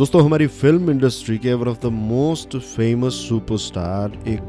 दोस्तों, हमारी film industry के one of the most famous superstar एक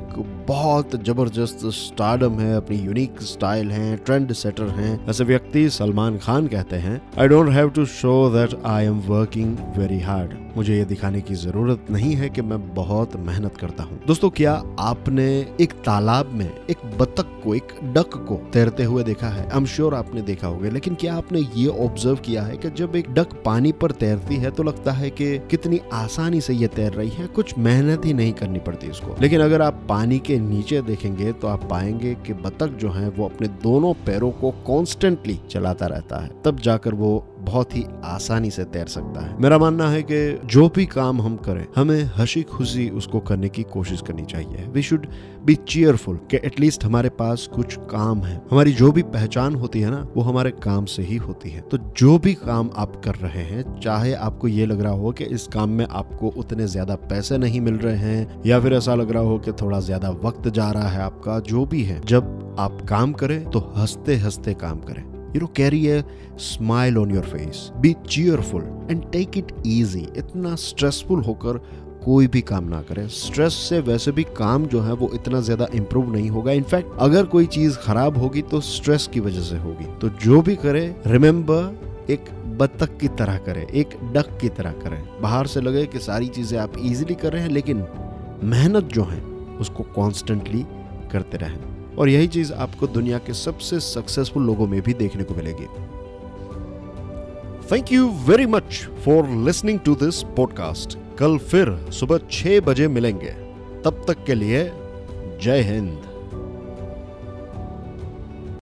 बहुत ज़बरदस्त स्टारडम है, अपनी यूनिक स्टाइल है ट्रेंड सेटर हैं, ऐसे व्यक्ति सलमान खान कहते हैं। I don't have to show that I am working very hard मुझे ये दिखाने की ज़रूरत नहीं है कि मैं बहुत मेहनत करता हूँ। दोस्तों, क्या आपने एक तालाब में, एक बतख को, एक डक को तैरते हुए देखा है? आई एम श्योर आपने देखा होगा, लेकिन क्या आपने ये ऑब्ज़र्व किया है कि जब एक डक पानी पर तैरती है तो लगता है कि कितनी आसानी से ये तैर रही है, कुछ मेहनत ही नहीं करनी पड़ती इसको लेकिन अगर आप पानी के नीचे देखेंगे तो आप पाएँगे कि बतख जो है, वो अपने दोनों पैरों को कॉन्स्टेंटली चलाता रहता है। तब जाकर वो बहुत ही आसानी से तैर सकता है। मेरा मानना है कि जो भी काम हम करें, हमें हँसी खुशी उसको करने की कोशिश करनी चाहिए। वी शुड बी चीयरफुल कि एटलीस्ट हमारे पास कुछ काम है। हमारी जो भी पहचान होती है ना, वो हमारे काम से ही होती है। तो जो भी काम आप कर रहे हैं, चाहे आपको ये लग रहा हो कि इस काम में आपको उतने ज़्यादा पैसे नहीं मिल रहे हैं, या फिर ऐसा लग रहा हो कि थोड़ा ज़्यादा वक्त जा रहा है आपका, जो भी है, जब आप काम करें तो हँसते हँसते काम करें। You know, carry a smile on your face. Be cheerful and take it easy. इतना स्ट्रेसफुल होकर कोई भी काम ना करें। स्ट्रेस से वैसे भी काम जो है वो इतना ज़्यादा इंप्रूव नहीं होगा। इनफैक्ट अगर कोई चीज़ खराब होगी तो स्ट्रेस की वजह से होगी। तो जो भी करे रिमेम्बर एक बत्तख की तरह करें, एक डक की तरह करें। बाहर से लगे कि सारी चीज़ें आप इजीली कर रहे हैं, लेकिन मेहनत जो है, उसको कॉन्स्टेंटली करते रहें। और यही चीज़ आपको दुनिया के सबसे सक्सेसफुल लोगों में भी देखने को मिलेगी। Thank you very much for listening to this podcast कल फिर सुबह छह बजे मिलेंगे। तब तक के लिए जय हिंद।